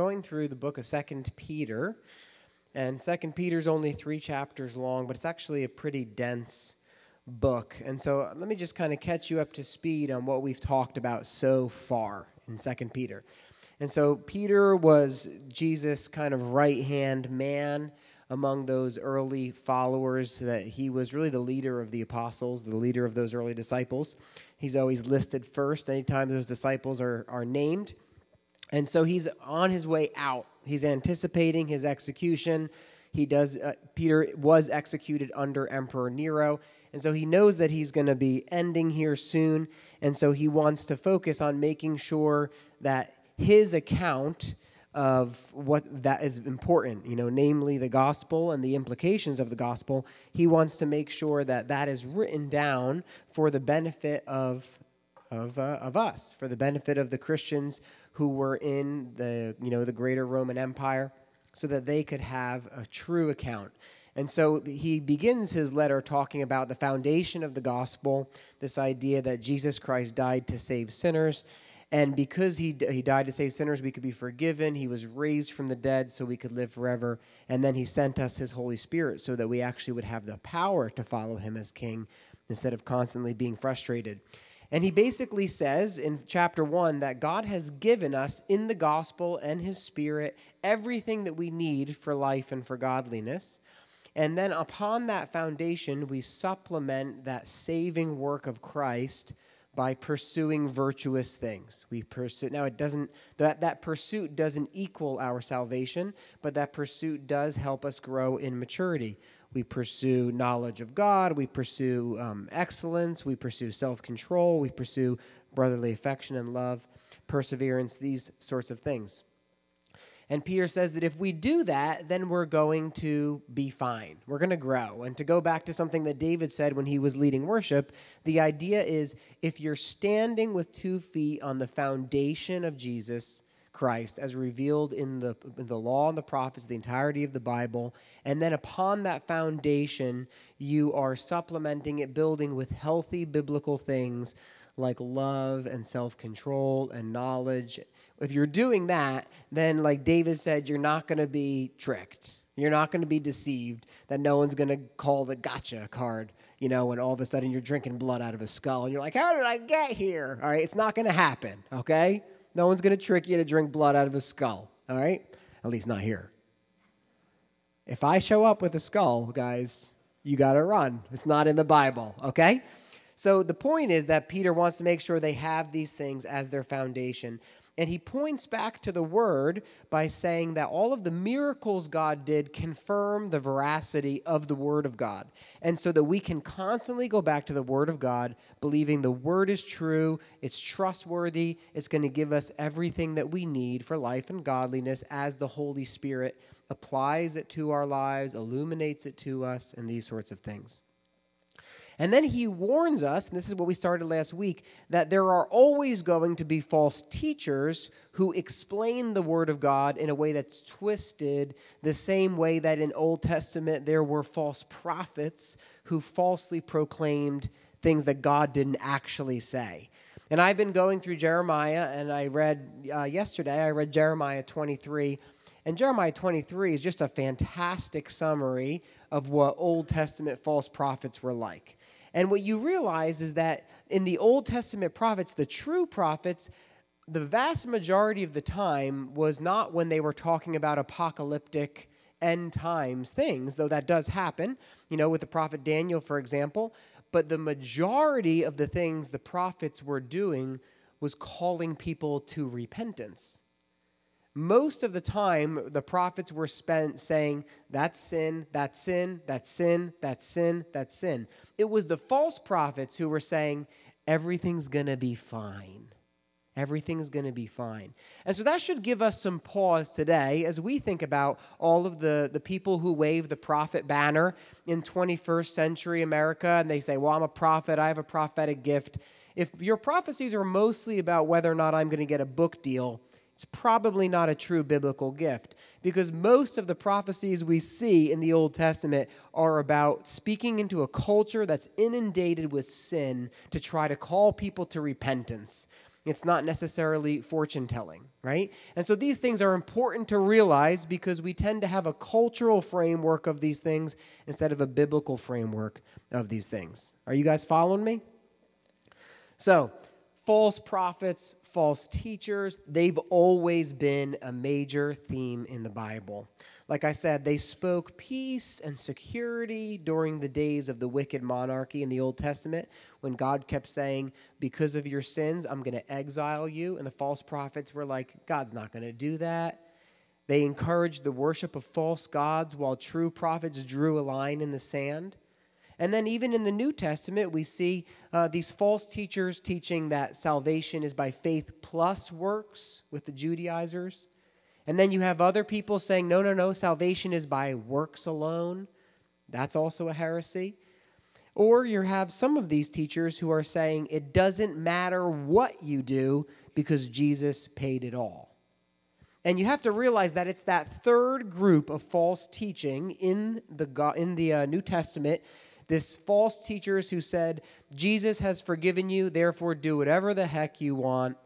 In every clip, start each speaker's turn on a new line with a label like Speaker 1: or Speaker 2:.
Speaker 1: going through the book of Second Peter, and Second Peter's only three chapters long, but it's actually a pretty dense book. And so uh, let me just kind of catch you up to speed on what we've talked about so far in Second Peter. And so Peter was Jesus' kind of right hand man among those early followers, that he was really the leader of the apostles, the leader of those early disciples. He's always listed first anytime those disciples are, are named. And so he's on his way out. He's anticipating his execution. He does. Uh, Peter was executed under Emperor Nero, and so he knows that he's going to be ending here soon. And so he wants to focus on making sure that his account of what that is important, you know, namely the gospel and the implications of the gospel. He wants to make sure that that is written down for the benefit of of uh, of us, for the benefit of the Christians who were in the you know the greater Roman Empire, so that they could have a true account. And so he begins his letter talking about the foundation of the gospel, this idea that Jesus Christ died to save sinners and because he, he died to save sinners, we could be forgiven. He was raised from the dead so we could live forever. And then he sent us his Holy Spirit so that we actually would have the power to follow him as king instead of constantly being frustrated. And he basically says in chapter one that God has given us in the gospel and his spirit everything that we need for life and for godliness. And then upon that foundation, we supplement that saving work of Christ by pursuing virtuous things. We pursue now it doesn't that that pursuit doesn't equal our salvation, but that pursuit does help us grow in maturity. We pursue knowledge of God, we pursue um, excellence, we pursue self control, we pursue brotherly affection and love, perseverance, these sorts of things. And Peter says that if we do that, then we're going to be fine. We're going to grow. And to go back to something that David said when he was leading worship, the idea is if you're standing with two feet on the foundation of Jesus Christ as revealed in the, in the law and the prophets, the entirety of the Bible, and then upon that foundation, you are supplementing it, building with healthy biblical things like love and self control and knowledge if you're doing that, then, like David said, you're not going to be tricked. You're not going to be deceived that no one's going to call the gotcha card, you know, when all of a sudden you're drinking blood out of a skull and you're like, how did I get here? All right, it's not going to happen, okay? No one's going to trick you to drink blood out of a skull, all right? At least not here. If I show up with a skull, guys, you got to run. It's not in the Bible, okay? So the point is that Peter wants to make sure they have these things as their foundation. And he points back to the word by saying that all of the miracles God did confirm the veracity of the word of God. And so that we can constantly go back to the word of God, believing the word is true, it's trustworthy, it's going to give us everything that we need for life and godliness as the Holy Spirit applies it to our lives, illuminates it to us, and these sorts of things. And then he warns us, and this is what we started last week, that there are always going to be false teachers who explain the Word of God in a way that's twisted, the same way that in Old Testament there were false prophets who falsely proclaimed things that God didn't actually say. And I've been going through Jeremiah, and I read uh, yesterday, I read Jeremiah 23. And Jeremiah 23 is just a fantastic summary of what Old Testament false prophets were like. And what you realize is that in the Old Testament prophets, the true prophets, the vast majority of the time was not when they were talking about apocalyptic end times things, though that does happen, you know, with the prophet Daniel, for example. But the majority of the things the prophets were doing was calling people to repentance most of the time the prophets were spent saying that's sin that's sin that's sin that's sin that's sin. It was the false prophets who were saying everything's to be fine. Everything's going to be fine. And so that should give us some pause today as we think about all of the, the people who wave the prophet banner in 21st century america and they say well i'm a prophet i have a prophetic gift. If your prophecies are mostly about whether or not i'm going to get a book deal it's probably not a true biblical gift because most of the prophecies we see in the Old Testament are about speaking into a culture that's inundated with sin to try to call people to repentance. It's not necessarily fortune telling, right? And so these things are important to realize because we tend to have a cultural framework of these things instead of a biblical framework of these things. Are you guys following me? So, false prophets, false teachers, they've always been a major theme in the Bible. Like I said, they spoke peace and security during the days of the wicked monarchy in the Old Testament when God kept saying, Because of your sins, I'm going to exile you. And the false prophets were like, God's not going to do that. They encouraged the worship of false gods while true prophets drew a line in the sand. And then, even in the New Testament, we see uh, these false teachers teaching that salvation is by faith plus works with the Judaizers. And then you have other people saying, no, no, no, salvation is by works alone. That's also a heresy. Or you have some of these teachers who are saying it doesn't matter what you do because Jesus paid it all. And you have to realize that it's that third group of false teaching in the, in the uh, New Testament, this false teachers who said, Jesus has forgiven you, therefore do whatever the heck you want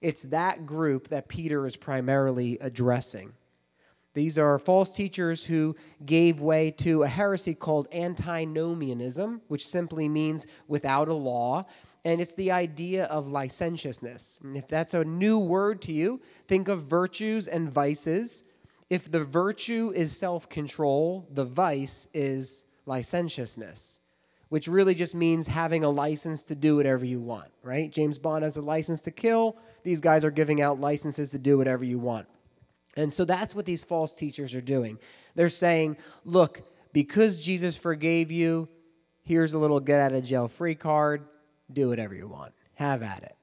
Speaker 1: it's that group that Peter is primarily addressing. These are false teachers who gave way to a heresy called antinomianism, which simply means without a law. And it's the idea of licentiousness. And if that's a new word to you, think of virtues and vices. If the virtue is self control, the vice is licentiousness which really just means having a license to do whatever you want, right? James Bond has a license to kill. These guys are giving out licenses to do whatever you want. And so that's what these false teachers are doing. They're saying, look, because Jesus forgave you, here's a little get out of jail free card. Do whatever you want. Have at it.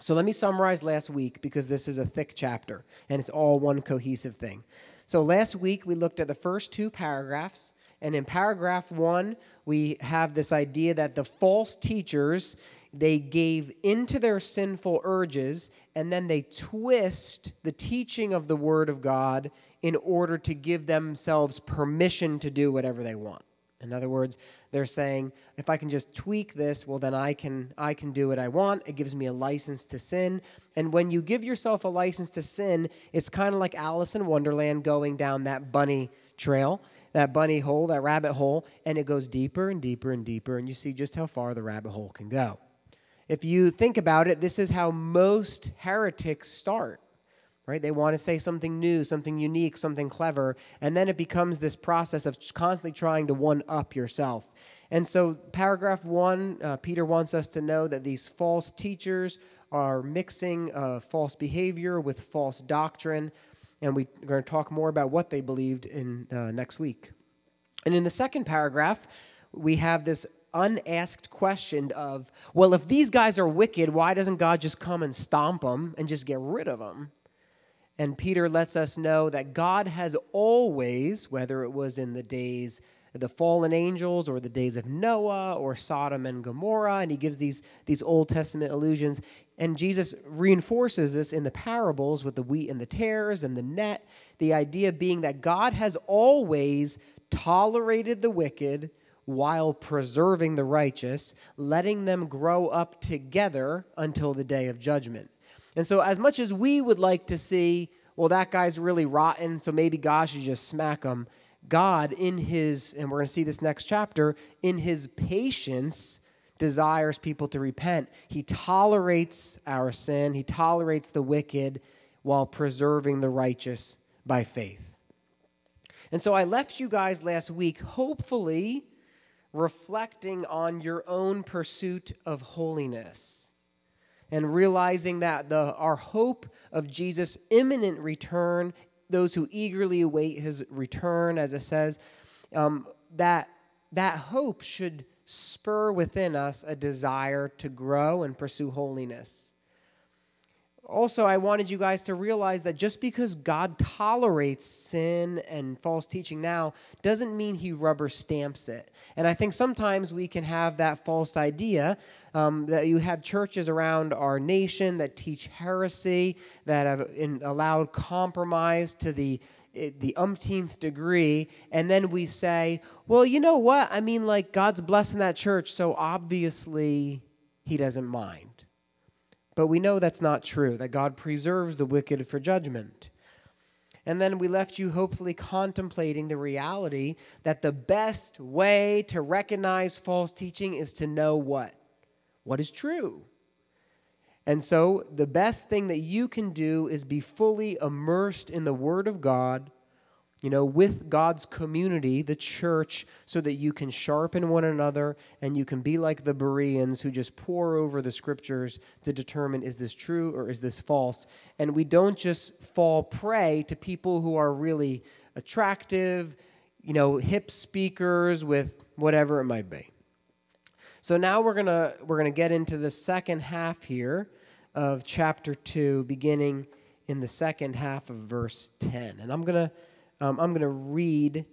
Speaker 1: So let me summarize last week because this is a thick chapter and it's all one cohesive thing. So last week we looked at the first two paragraphs and in paragraph one, we have this idea that the false teachers they gave into their sinful urges and then they twist the teaching of the word of God in order to give themselves permission to do whatever they want. In other words, they're saying, if I can just tweak this, well then I can I can do what I want. It gives me a license to sin. And when you give yourself a license to sin, it's kind of like Alice in Wonderland going down that bunny trail that bunny hole, that rabbit hole, and it goes deeper and deeper and deeper, and you see just how far the rabbit hole can go. If you think about it, this is how most heretics start. Right? They want to say something new, something unique, something clever, and then it becomes this process of constantly trying to one up yourself. And so, paragraph one, uh, Peter wants us to know that these false teachers are mixing uh, false behavior with false doctrine and we're going to talk more about what they believed in uh, next week. And in the second paragraph, we have this unasked question of, well, if these guys are wicked, why doesn't God just come and stomp them and just get rid of them? And Peter lets us know that God has always, whether it was in the days the fallen angels or the days of Noah or Sodom and Gomorrah, and he gives these, these Old Testament allusions. And Jesus reinforces this in the parables with the wheat and the tares and the net, the idea being that God has always tolerated the wicked while preserving the righteous, letting them grow up together until the day of judgment. And so, as much as we would like to see, well, that guy's really rotten, so maybe God should just smack him God, in his, and we're going to see this next chapter, in his patience, desires people to repent. He tolerates our sin, he tolerates the wicked while preserving the righteous by faith. And so I left you guys last week, hopefully reflecting on your own pursuit of holiness and realizing that the, our hope of Jesus' imminent return those who eagerly await his return, as it says, um, that, that hope should spur within us a desire to grow and pursue holiness. Also, I wanted you guys to realize that just because God tolerates sin and false teaching now doesn't mean he rubber stamps it. And I think sometimes we can have that false idea um, that you have churches around our nation that teach heresy, that have in, allowed compromise to the eh, the umpteenth degree, and then we say, well, you know what? I mean, like, God's blessing that church, so obviously he doesn't mind. But we know that's not true, that God preserves the wicked for judgment. And then we left you hopefully contemplating the reality that the best way to recognize false teaching is to know what? What is true. And so the best thing that you can do is be fully immersed in the Word of God you know, with God's community, the church, so that you can sharpen one another and you can be like the Bereans who just pore over the scriptures to determine is this true or is this false. And we don't just fall prey to people who are really attractive, you know, hip speakers with whatever it might be. So now we're going to we're going to get into the second half here of chapter 2 beginning in the second half of verse 10. And I'm going to um, I'm going to read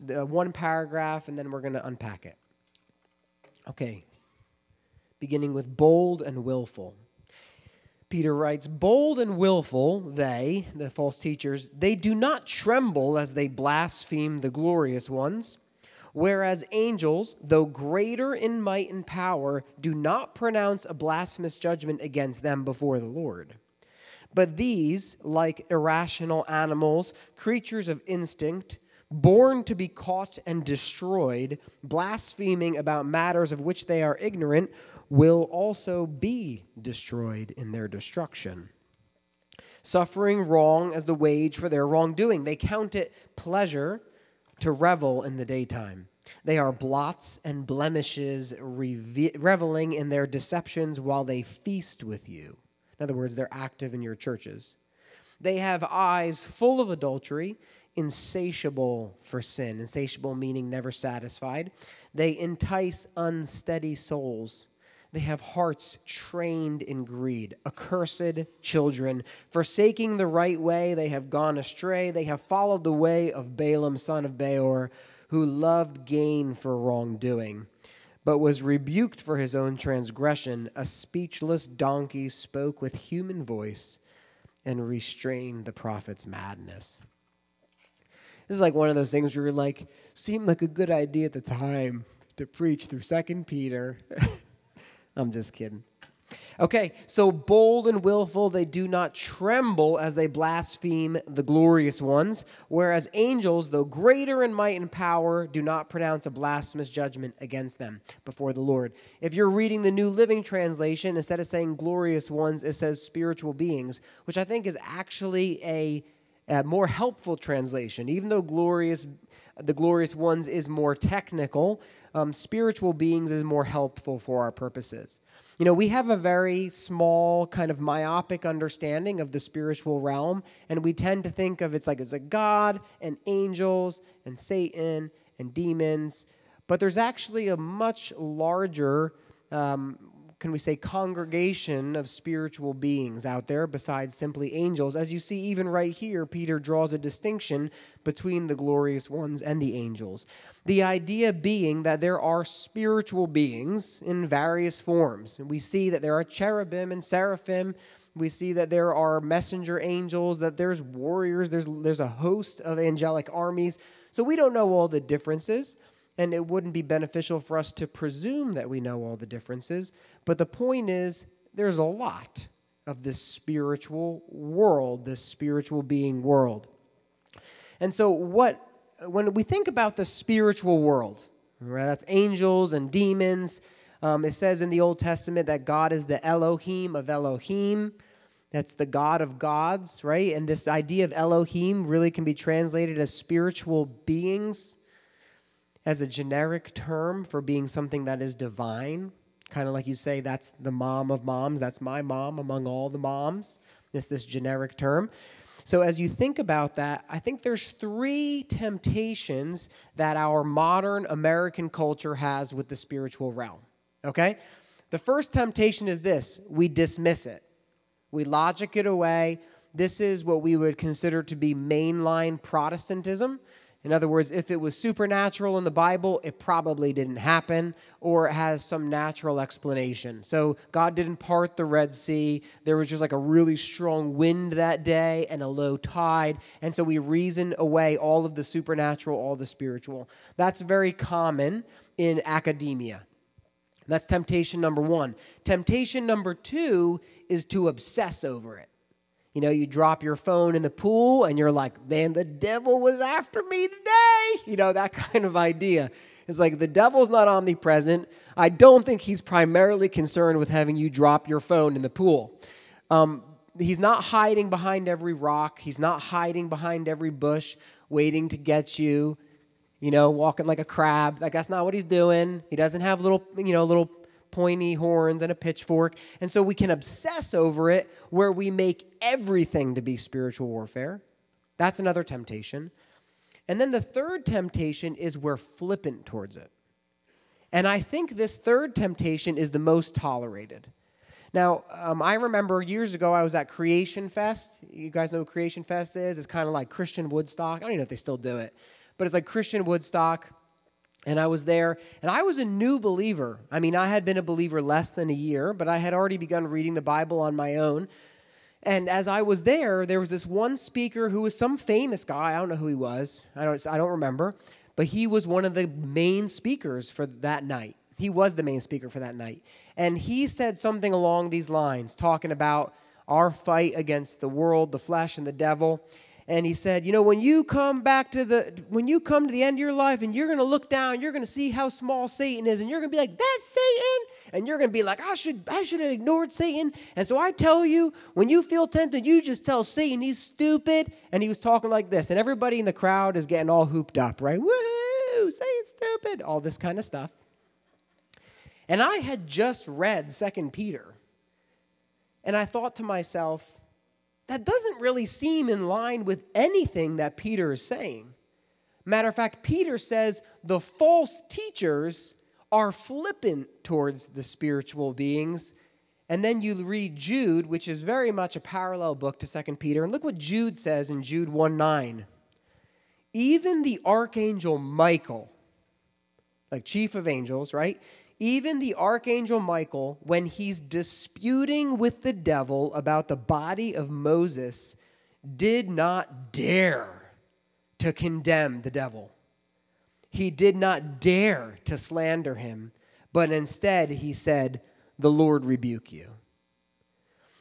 Speaker 1: the one paragraph and then we're going to unpack it. Okay. Beginning with bold and willful. Peter writes, Bold and willful, they, the false teachers, they do not tremble as they blaspheme the glorious ones, whereas angels, though greater in might and power, do not pronounce a blasphemous judgment against them before the Lord. But these, like irrational animals, creatures of instinct, born to be caught and destroyed, blaspheming about matters of which they are ignorant, will also be destroyed in their destruction. Suffering wrong as the wage for their wrongdoing, they count it pleasure to revel in the daytime. They are blots and blemishes, reveling in their deceptions while they feast with you. In other words, they're active in your churches. They have eyes full of adultery, insatiable for sin. Insatiable meaning never satisfied. They entice unsteady souls. They have hearts trained in greed, accursed children. Forsaking the right way, they have gone astray. They have followed the way of Balaam, son of Beor, who loved gain for wrongdoing but was rebuked for his own transgression. A speechless donkey spoke with human voice and restrained the prophet's madness. This is like one of those things where you're like, seemed like a good idea at the time to preach through Second Peter. I'm just kidding. Okay, so bold and willful, they do not tremble as they blaspheme the glorious ones, whereas angels, though greater in might and power, do not pronounce a blasphemous judgment against them before the Lord. If you're reading the New Living Translation, instead of saying glorious ones, it says spiritual beings, which I think is actually a, a more helpful translation. Even though glorious, the glorious ones is more technical, um, spiritual beings is more helpful for our purposes. You know, we have a very small, kind of myopic understanding of the spiritual realm, and we tend to think of it's like it's a God and angels and Satan and demons. But there's actually a much larger um, can we say, congregation of spiritual beings out there besides simply angels. As you see, even right here, Peter draws a distinction between the glorious ones and the angels. The idea being that there are spiritual beings in various forms. We see that there are cherubim and seraphim. We see that there are messenger angels, that there's warriors, there's, there's a host of angelic armies. So we don't know all the differences and it wouldn't be beneficial for us to presume that we know all the differences. But the point is, there's a lot of this spiritual world, this spiritual being world. And so, what when we think about the spiritual world, right, that's angels and demons. Um, it says in the Old Testament that God is the Elohim of Elohim. That's the God of gods, right? And this idea of Elohim really can be translated as spiritual beings as a generic term for being something that is divine. Kind of like you say, that's the mom of moms, that's my mom among all the moms. It's this generic term. So, as you think about that, I think there's three temptations that our modern American culture has with the spiritual realm. Okay? The first temptation is this we dismiss it, we logic it away. This is what we would consider to be mainline Protestantism. In other words, if it was supernatural in the Bible, it probably didn't happen or it has some natural explanation. So God didn't part the Red Sea. There was just like a really strong wind that day and a low tide. And so we reason away all of the supernatural, all the spiritual. That's very common in academia. That's temptation number one. Temptation number two is to obsess over it. You know, you drop your phone in the pool and you're like, man, the devil was after me today. You know, that kind of idea. It's like the devil's not omnipresent. I don't think he's primarily concerned with having you drop your phone in the pool. Um, he's not hiding behind every rock, he's not hiding behind every bush, waiting to get you you know, walking like a crab. Like that's not what he's doing. He doesn't have little, you know, little pointy horns and a pitchfork. And so we can obsess over it where we make everything to be spiritual warfare. That's another temptation. And then the third temptation is we're flippant towards it. And I think this third temptation is the most tolerated. Now, um, I remember years ago I was at Creation Fest. You guys know what Creation Fest is? It's kind of like Christian Woodstock. I don't even know if they still do it but it's like Christian Woodstock. And I was there, and I was a new believer. I mean, I had been a believer less than a year, but I had already begun reading the Bible on my own. And as I was there, there was this one speaker who was some famous guy. I don't know who he was. I don't, I don't remember. But he was one of the main speakers for that night. He was the main speaker for that night. And he said something along these lines, talking about our fight against the world, the flesh, and the devil and he said, you know, when you come back to the when you come to the end of your life and you're to look down, you're to see how small Satan is and you're to be like, "That's Satan." And you're to be like, "I should I should have ignored Satan." And so I tell you, when you feel tempted, you just tell Satan he's stupid. And he was talking like this, and everybody in the crowd is getting all hooped up, right? Woo! Satan's stupid. All this kind of stuff. And I had just read Second Peter. And I thought to myself, that doesn't really seem in line with anything that Peter is saying. Matter of fact, Peter says the false teachers are flippant towards the spiritual beings. And then you read Jude, which is very much a parallel book to 2 Peter. And look what Jude says in Jude 1 9. Even the archangel Michael, like chief of angels, right? Even the archangel Michael, when he's disputing with the devil about the body of Moses, did not dare to condemn the devil. He did not dare to slander him, but instead he said, The Lord rebuke you.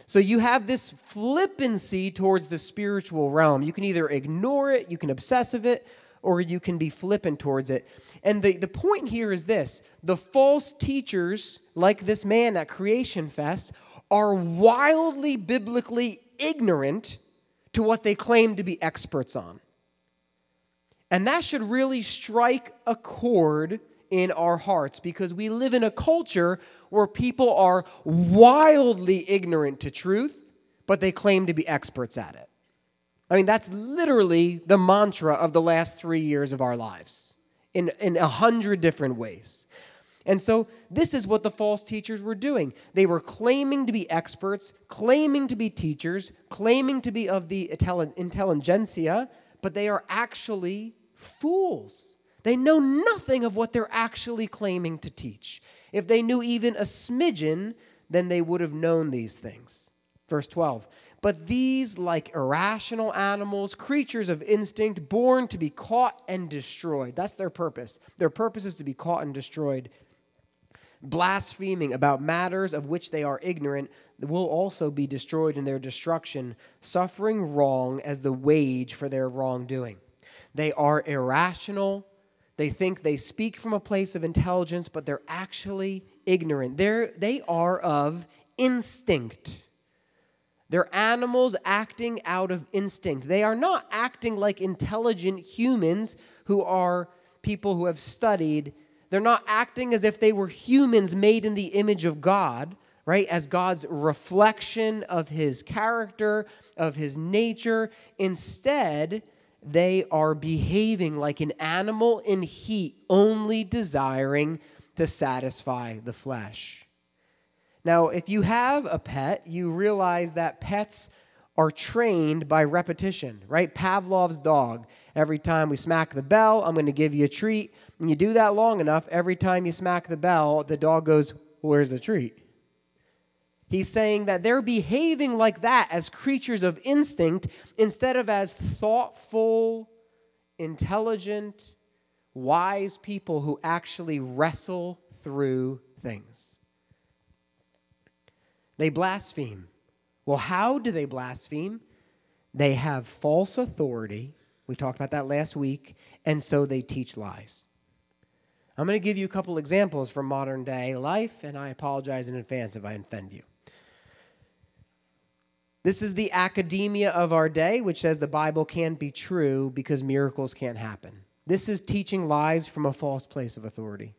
Speaker 1: So you have this flippancy towards the spiritual realm. You can either ignore it, you can obsess of it, or you can be flippant towards it. And the, the point here is this the false teachers, like this man at Creation Fest, are wildly biblically ignorant to what they claim to be experts on. And that should really strike a chord in our hearts because we live in a culture where people are wildly ignorant to truth, but they claim to be experts at it. I mean, that's literally the mantra of the last three years of our lives in, in a hundred different ways. And so, this is what the false teachers were doing. They were claiming to be experts, claiming to be teachers, claiming to be of the intelligentsia, but they are actually fools. They know nothing of what they're actually claiming to teach. If they knew even a smidgen, then they would have known these things. Verse 12 but these, like irrational animals, creatures of instinct, born to be caught and destroyed. That's their purpose. Their purpose is to be caught and destroyed. Blaspheming about matters of which they are ignorant will also be destroyed in their destruction, suffering wrong as the wage for their wrongdoing. They are irrational. They think they speak from a place of intelligence, but they're actually ignorant. They're, they are of instinct. They're animals acting out of instinct. They are not acting like intelligent humans who are people who have studied. They're not acting as if they were humans made in the image of God, right? As God's reflection of his character, of his nature. Instead, they are behaving like an animal in heat, only desiring to satisfy the flesh. Now, if you have a pet, you realize that pets are trained by repetition, right? Pavlov's dog. Every time we smack the bell, I'm going to give you a treat. And you do that long enough, every time you smack the bell, the dog goes, Where's the treat? He's saying that they're behaving like that as creatures of instinct instead of as thoughtful, intelligent, wise people who actually wrestle through things. They blaspheme. Well, how do they blaspheme? They have false authority. We talked about that last week. And so they teach lies. I'm going to give you a couple examples from modern day life, and I apologize in advance if I offend you. This is the academia of our day, which says the Bible can't be true because miracles can't happen. This is teaching lies from a false place of authority.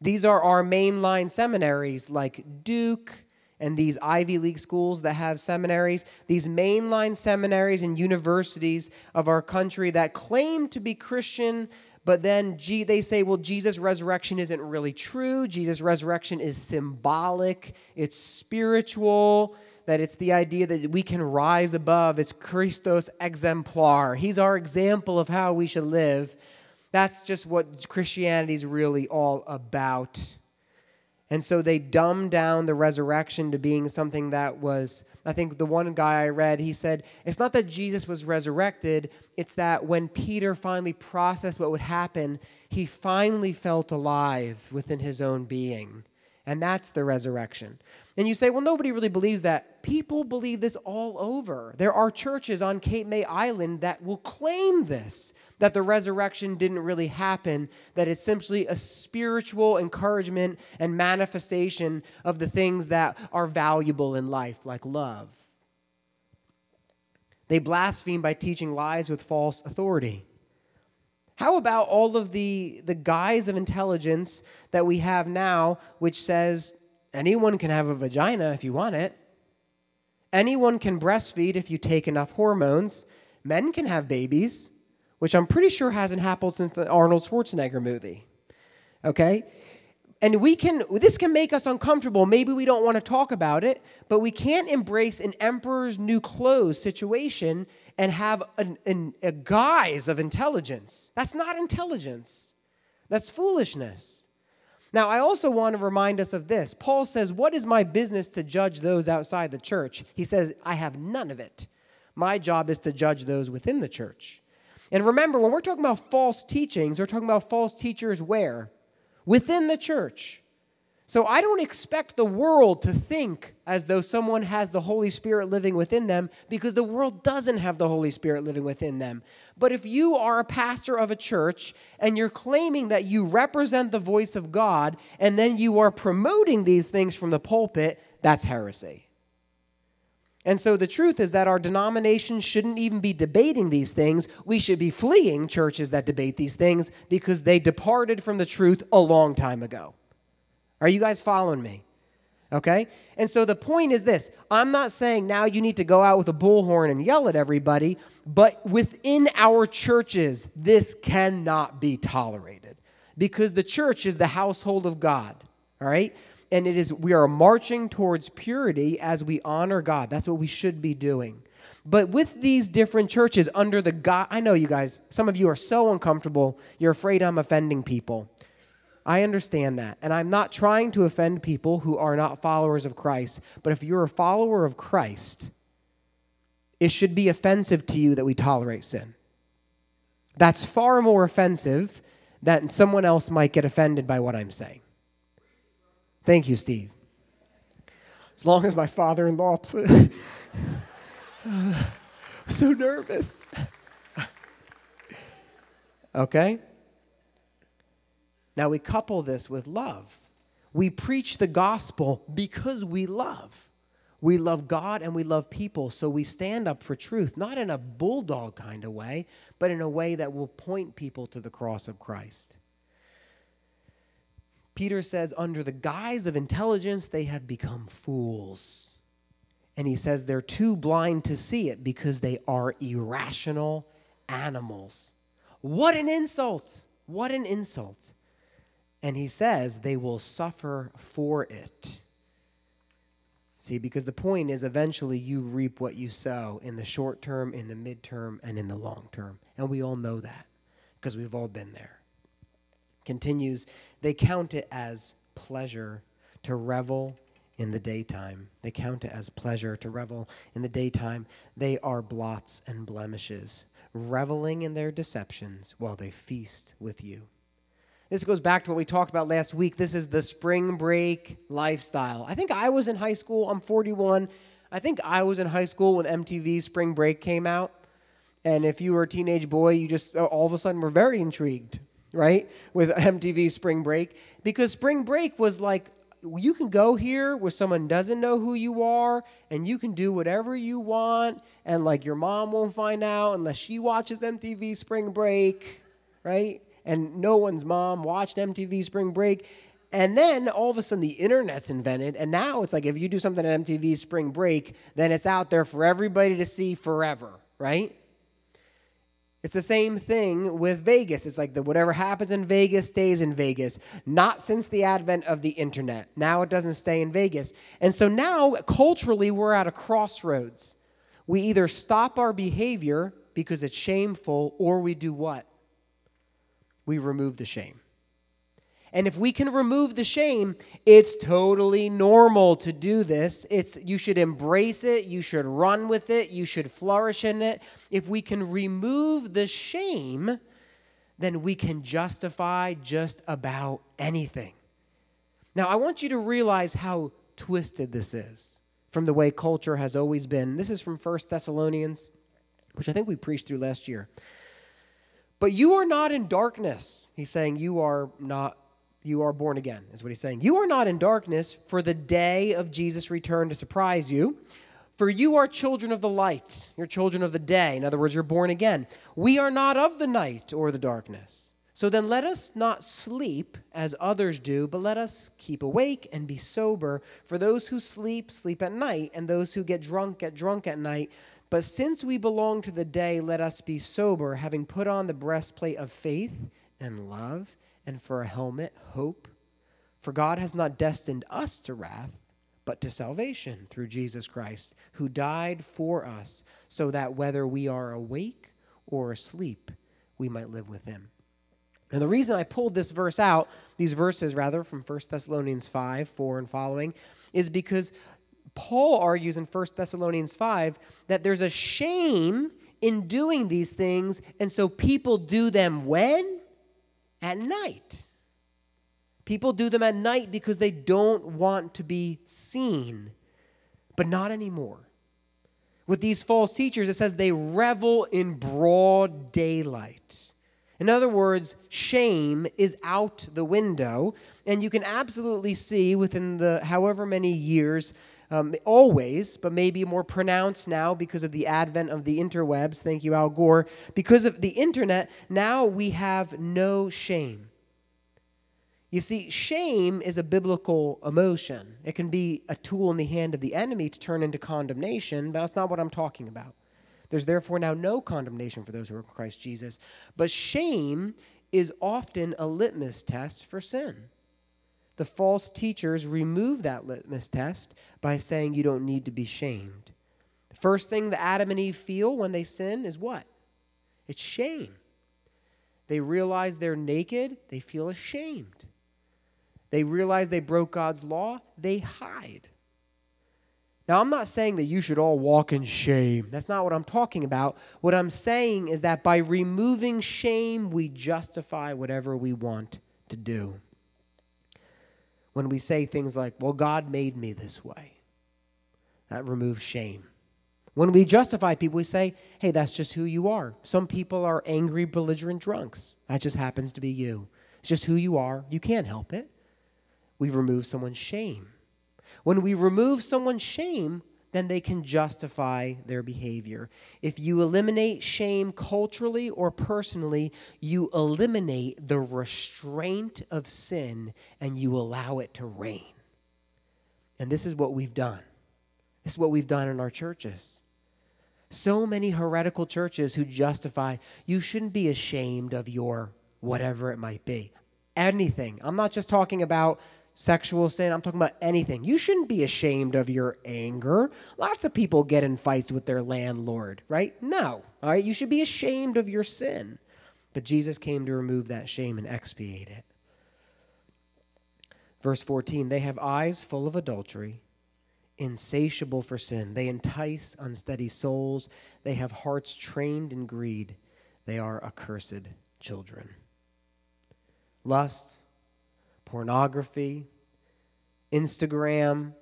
Speaker 1: These are our mainline seminaries like Duke and these Ivy League schools that have seminaries, these mainline seminaries and universities of our country that claim to be Christian, but then they say, well, Jesus' resurrection isn't really true. Jesus' resurrection is symbolic, it's spiritual, that it's the idea that we can rise above. It's Christos exemplar. He's our example of how we should live. That's just what Christianity is really all about. And so they dumbed down the resurrection to being something that was, I think the one guy I read, he said, it's not that Jesus was resurrected, it's that when Peter finally processed what would happen, he finally felt alive within his own being. And that's the resurrection. And you say, well, nobody really believes that. People believe this all over. There are churches on Cape May Island that will claim this that the resurrection didn't really happen, that it's simply a spiritual encouragement and manifestation of the things that are valuable in life, like love. They blaspheme by teaching lies with false authority. How about all of the, the guise of intelligence that we have now, which says anyone can have a vagina if you want it? Anyone can breastfeed if you take enough hormones. Men can have babies which I'm pretty sure hasn't happened since the Arnold Schwarzenegger movie. Okay? And we can this can make us uncomfortable. Maybe we don't want to talk about it, but we can't embrace an emperor's new clothes situation and have an, an, a guise of intelligence. That's not intelligence. That's foolishness. Now, I also want to remind us of this. Paul says, What is my business to judge those outside the church? He says, I have none of it. My job is to judge those within the church. And remember, when we're talking about false teachings, we're talking about false teachers where? Within the church. So I don't expect the world to think as though someone has the Holy Spirit living within them because the world doesn't have the Holy Spirit living within them. But if you are a pastor of a church and you're claiming that you represent the voice of God and then you are promoting these things from the pulpit, that's heresy. And so the truth is that our denomination shouldn't even be debating these things. We should be fleeing churches that debate these things because they departed from the truth a long time ago. Are you guys following me? Okay? And so the point is this I'm not saying now you need to go out with a bullhorn and yell at everybody, but within our churches, this cannot be tolerated because the church is the household of God. All right? And it is we are marching towards purity as we honor God. That's what we should be doing. But with these different churches under the God, I know you guys, some of you are so uncomfortable, you're afraid I'm offending people. I understand that. And I'm not trying to offend people who are not followers of Christ. But if you're a follower of Christ, it should be offensive to you that we tolerate sin. That's far more offensive than someone else might get offended by what I'm saying. Thank you, Steve. As long as my father in law. so nervous. okay? Now we couple this with love. We preach the gospel because we love. We love God and we love people, so we stand up for truth, not in a bulldog kind of way, but in a way that will point people to the cross of Christ. Peter says, under the guise of intelligence, they have become fools. And he says they're too blind to see it because they are irrational animals. What an insult! What an insult. And he says they will suffer for it. See, because the point is eventually you reap what you sow in the short term, in the midterm, and in the long term. And we all know that because we've all been there continues, they count it as pleasure to revel in the daytime. They count it as pleasure to revel in the daytime. They are blots and blemishes, reveling in their deceptions while they feast with you. This goes back to what we talked about last week. This is the spring break lifestyle. I think I was in high school. I'm 41. I think I was in high school when MTV Spring Break came out. And if you were a teenage boy, you just uh, all of a sudden were very intrigued, right, with MTV Spring Break. Because Spring Break was like, you can go here where someone doesn't know who you are, and you can do whatever you want, and like your mom won't find out unless she watches MTV Spring Break, right? And no one's mom watched MTV Spring Break. And then all of a sudden the internet's invented, and now it's like if you do something at MTV Spring Break, then it's out there for everybody to see forever, right? It's the same thing with Vegas. It's like the whatever happens in Vegas stays in Vegas. Not since the advent of the internet. Now it doesn't stay in Vegas. And so now culturally we're at a crossroads. We either stop our behavior because it's shameful or we do what? We remove the shame. And if we can remove the shame, it's totally normal to do this. It's you should embrace it, you should run with it, you should flourish in it. If we can remove the shame, then we can justify just about anything. Now, I want you to realize how twisted this is from the way culture has always been. This is from First Thessalonians, which I think we preached through last year. But you are not in darkness. He's saying you are not you are born again, is what he's saying. You are not in darkness for the day of Jesus' return to surprise you. For you are children of the light. You're children of the day. In other words, you're born again. We are not of the night or the darkness. So then let us not sleep as others do, but let us keep awake and be sober. For those who sleep, sleep at night, and those who get drunk, get drunk at night. But since we belong to the day, let us be sober, having put on the breastplate of faith and love and for a helmet, hope. For God has not destined us to wrath, but to salvation through Jesus Christ, who died for us, so that whether we are awake or asleep, we might live with him. And the reason I pulled this verse out, these verses rather, from 1 Thessalonians 5, 4 and following, is because Paul argues in 1 Thessalonians 5 that there's a shame in doing these things, and so people do them when? At night. People do them at night because they don't want to be seen, but not anymore. With these false teachers, it says they revel in broad daylight. In other words, shame is out the window, and you can absolutely see within the however many years um, always, but maybe more pronounced now because of the advent of the interwebs. Thank you, Al Gore. Because of the internet, now we have no shame. You see, shame is a biblical emotion. It can be a tool in the hand of the enemy to turn into condemnation, but that's not what I'm talking about. There's therefore now no condemnation for those who are in Christ Jesus. But shame is often a litmus test for sin the false teachers remove that litmus test by saying you don't need to be shamed. The first thing that Adam and Eve feel when they sin is what? It's shame. They realize they're naked, they feel ashamed. They realize they broke God's law, they hide. Now, I'm not saying that you should all walk in shame. That's not what I'm talking about. What I'm saying is that by removing shame, we justify whatever we want to do when we say things like, well, God made me this way. That removes shame. When we justify people, we say, hey, that's just who you are. Some people are angry, belligerent drunks. That just happens to be you. It's just who you are. You can't help it. We remove someone's shame. When we remove someone's shame, then they can justify their behavior. If you eliminate shame culturally or personally, you eliminate the restraint of sin and you allow it to reign. And this is what we've done. This is what we've done in our churches. So many heretical churches who justify you shouldn't be ashamed of your whatever it might be. Anything. I'm not just talking about sexual sin. I'm talking about anything. You shouldn't be ashamed of your anger. Lots of people get in fights with their landlord, right? No. All right, you should be ashamed of your sin. But Jesus came to remove that shame and expiate it. Verse 14, they have eyes full of adultery, insatiable for sin. They entice unsteady souls. They have hearts trained in greed. They are accursed children. lust, pornography, Instagram,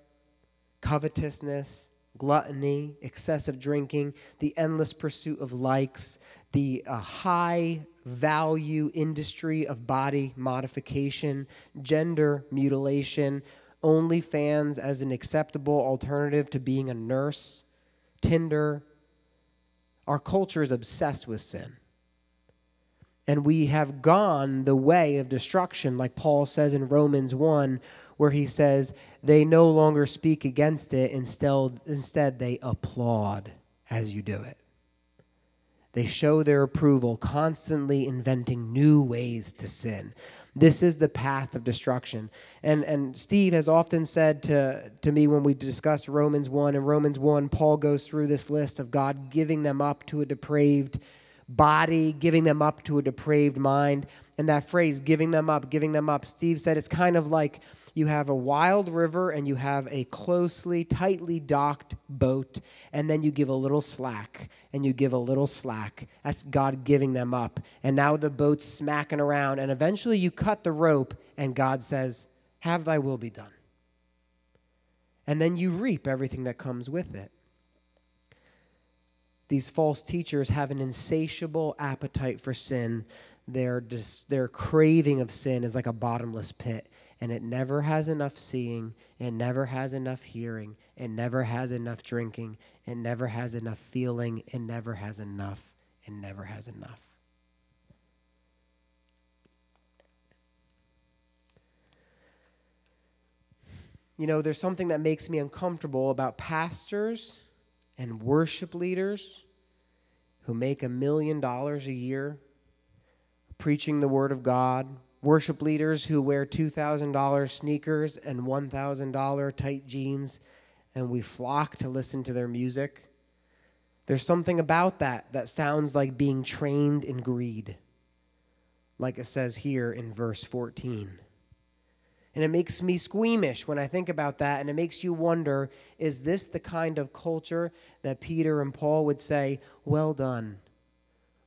Speaker 1: covetousness, gluttony, excessive drinking, the endless pursuit of likes, the uh, high value industry of body modification, gender mutilation, OnlyFans as an acceptable alternative to being a nurse, Tinder. Our culture is obsessed with sin. And we have gone the way of destruction, like Paul says in Romans 1, where he says, they no longer speak against it, instead, instead they applaud as you do it. They show their approval, constantly inventing new ways to sin. This is the path of destruction. And, and Steve has often said to, to me when we discuss Romans 1, in Romans 1, Paul goes through this list of God giving them up to a depraved body, giving them up to a depraved mind. And that phrase, giving them up, giving them up, Steve said it's kind of like you have a wild river and you have a closely, tightly docked boat, and then you give a little slack and you give a little slack. That's God giving them up. And now the boat's smacking around, and eventually you cut the rope, and God says, Have thy will be done. And then you reap everything that comes with it. These false teachers have an insatiable appetite for sin. Their, dis- their craving of sin is like a bottomless pit and it never has enough seeing, it never has enough hearing, it never has enough drinking, it never has enough feeling, it never has enough, it never has enough. You know, there's something that makes me uncomfortable about pastors and worship leaders who make a million dollars a year preaching the Word of God, worship leaders who wear $2,000 sneakers and $1,000 tight jeans, and we flock to listen to their music. There's something about that that sounds like being trained in greed, like it says here in verse 14. And it makes me squeamish when I think about that, and it makes you wonder is this the kind of culture that Peter and Paul would say, Well done?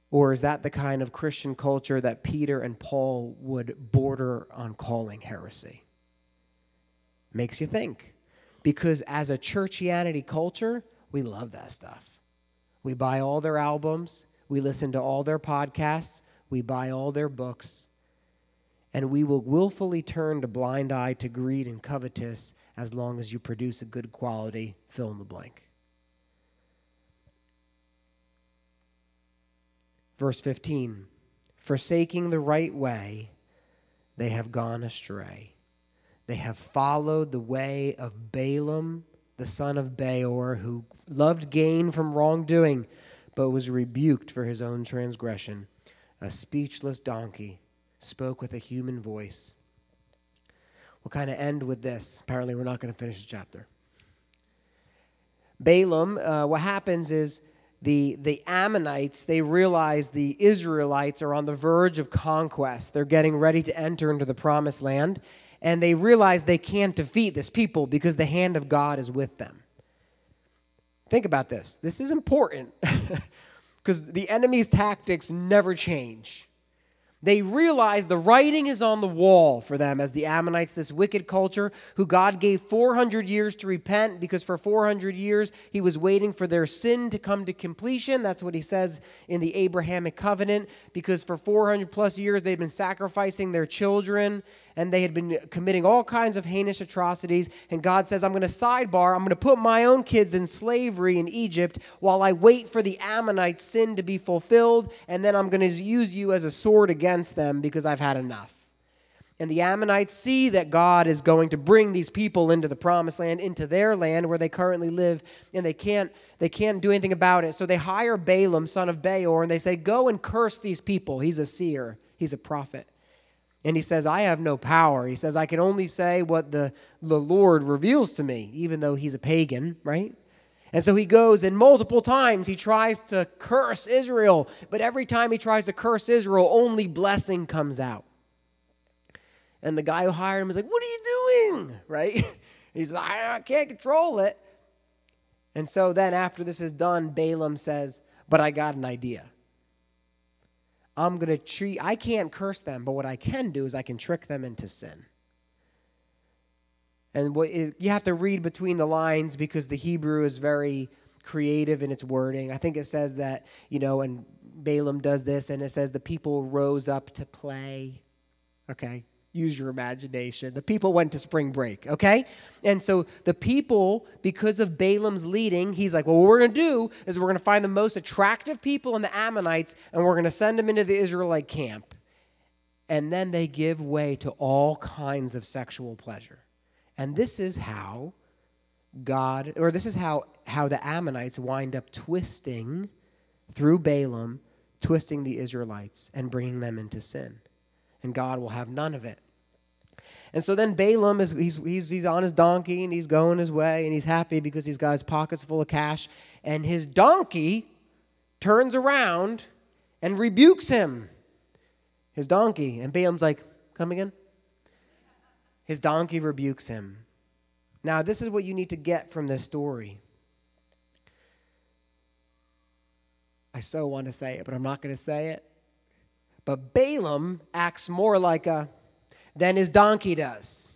Speaker 1: Or is that the kind of Christian culture that Peter and Paul would border on calling heresy? Makes you think. Because as a churchianity culture, we love that stuff. We buy all their albums, we listen to all their podcasts, we buy all their books, and we will willfully turn a blind eye to greed and covetous as long as you produce a good quality fill in the blank. Verse 15 Forsaking the right way, they have gone astray. They have followed the way of Balaam, the son of Beor, who loved gain from wrongdoing, but was rebuked for his own transgression. A speechless donkey spoke with a human voice. We'll kind of end with this. Apparently, we're not going to finish the chapter. Balaam, uh, what happens is the, the Ammonites, they realize the Israelites are on the verge of conquest. They're getting ready to enter into the promised land, and they realize they can't defeat this people because the hand of God is with them. Think about this. This is important because the enemy's tactics never change. They realize the writing is on the wall for them as the Ammonites, this wicked culture who God gave 400 years to repent because for 400 years he was waiting for their sin to come to completion. That's what he says in the Abrahamic covenant because for 400 plus years they've been sacrificing their children and they had been committing all kinds of heinous atrocities. And God says, I'm going to sidebar, I'm going to put my own kids in slavery in Egypt while I wait for the Ammonite sin to be fulfilled, and then I'm going to use you as a sword against them because I've had enough. And the Ammonites see that God is going to bring these people into the promised land, into their land where they currently live, and they can't, they can't do anything about it. So they hire Balaam, son of Beor, and they say, Go and curse these people. He's a seer, he's a prophet. And he says, I have no power. He says, I can only say what the, the Lord reveals to me, even though he's a pagan, right? And so he goes, and multiple times he tries to curse Israel, but every time he tries to curse Israel, only blessing comes out. And the guy who hired him is like, What are you doing? Right? He's like, I can't control it. And so then after this is done, Balaam says, But I got an idea. I'm going to treat, I can't curse them, but what I can do is I can trick them into sin. And what you have to read between the lines because the Hebrew is very creative in its wording. I think it says that, you know, and Balaam does this, and it says the people rose up to play. Okay, use your imagination. The people went to spring break, okay? And so the people, because of Balaam's leading, he's like, well, what we're going to do is we're going to find the most attractive people in the Ammonites and we're going to send them into the Israelite camp. And then they give way to all kinds of sexual pleasure. And this is how God, or this is how, how the Ammonites wind up twisting through Balaam, twisting the Israelites and bringing them into sin. And God will have none of it. And so then Balaam is he's, he's, he's on his donkey and he's going his way and he's happy because he's got his pockets full of cash. And his donkey turns around and rebukes him. His donkey. And Balaam's like, Come again? His donkey rebukes him. Now, this is what you need to get from this story. I so want to say it, but I'm not going to say it. But Balaam acts more like a than his donkey does.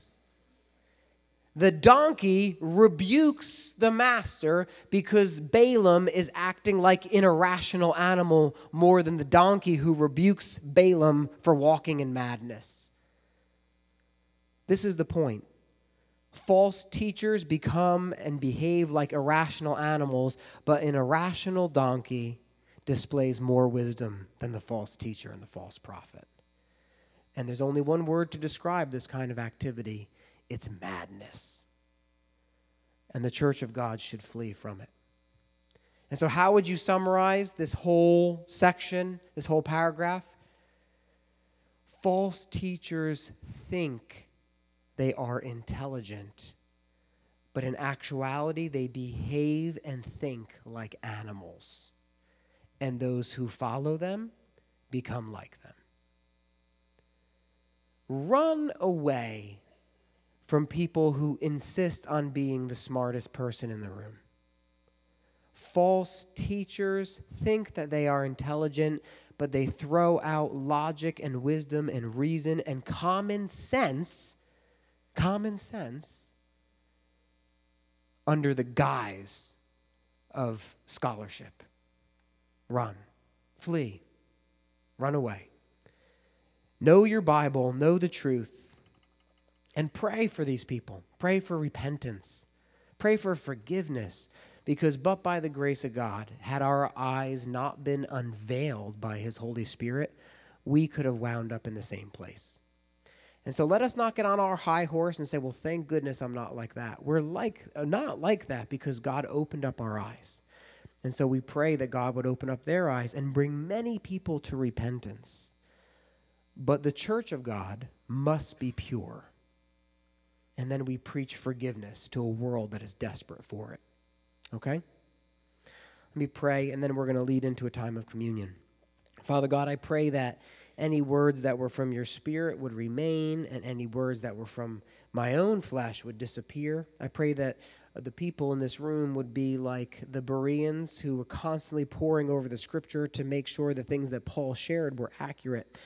Speaker 1: The donkey rebukes the master because Balaam is acting like an irrational animal more than the donkey who rebukes Balaam for walking in madness. This is the point. False teachers become and behave like irrational animals, but an irrational donkey displays more wisdom than the false teacher and the false prophet. And there's only one word to describe this kind of activity it's madness. And the church of God should flee from it. And so, how would you summarize this whole section, this whole paragraph? False teachers think they are intelligent, but in actuality, they behave and think like animals. And those who follow them become like them. Run away from people who insist on being the smartest person in the room. False teachers think that they are intelligent, but they throw out logic and wisdom and reason and common sense, common sense, under the guise of scholarship. Run, flee, run away. Know your Bible, know the truth, and pray for these people. Pray for repentance, pray for forgiveness, because but by the grace of God, had our eyes not been unveiled by His Holy Spirit, we could have wound up in the same place. And so let us not get on our high horse and say, well, thank goodness I'm not like that. We're like uh, not like that because God opened up our eyes. And so we pray that God would open up their eyes and bring many people to repentance. But the church of God must be pure. And then we preach forgiveness to a world that is desperate for it. Okay? Let me pray, and then we're going to lead into a time of communion. Father God, I pray that any words that were from your spirit would remain, and any words that were from my own flesh would disappear. I pray that the people in this room would be like the Bereans who were constantly poring over the scripture to make sure the things that Paul shared were accurate.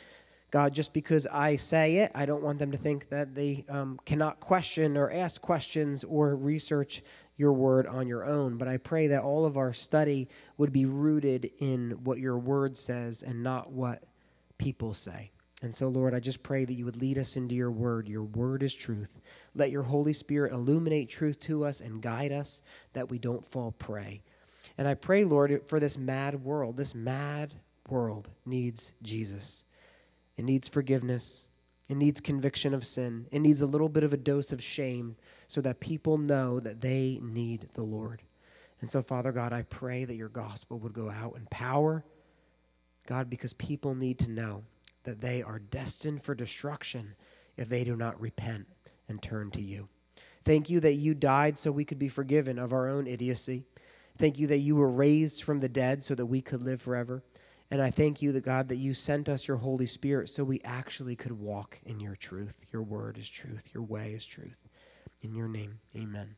Speaker 1: God, just because I say it, I don't want them to think that they um, cannot question or ask questions or research your word on your own. But I pray that all of our study would be rooted in what your word says and not what people say. And so, Lord, I just pray that you would lead us into your word. Your word is truth. Let your Holy Spirit illuminate truth to us and guide us that we don't fall prey. And I pray, Lord, for this mad world. This mad world needs Jesus. It needs forgiveness. It needs conviction of sin. It needs a little bit of a dose of shame so that people know that they need the Lord. And so, Father God, I pray that your gospel would go out in power, God, because people need to know that they are destined for destruction if they do not repent and turn to you. Thank you that you died so we could be forgiven of our own idiocy. Thank you that you were raised from the dead so that we could live forever. And I thank you, the God, that you sent us your Holy Spirit so we actually could walk in your truth. Your word is truth, your way is truth. In your name, amen.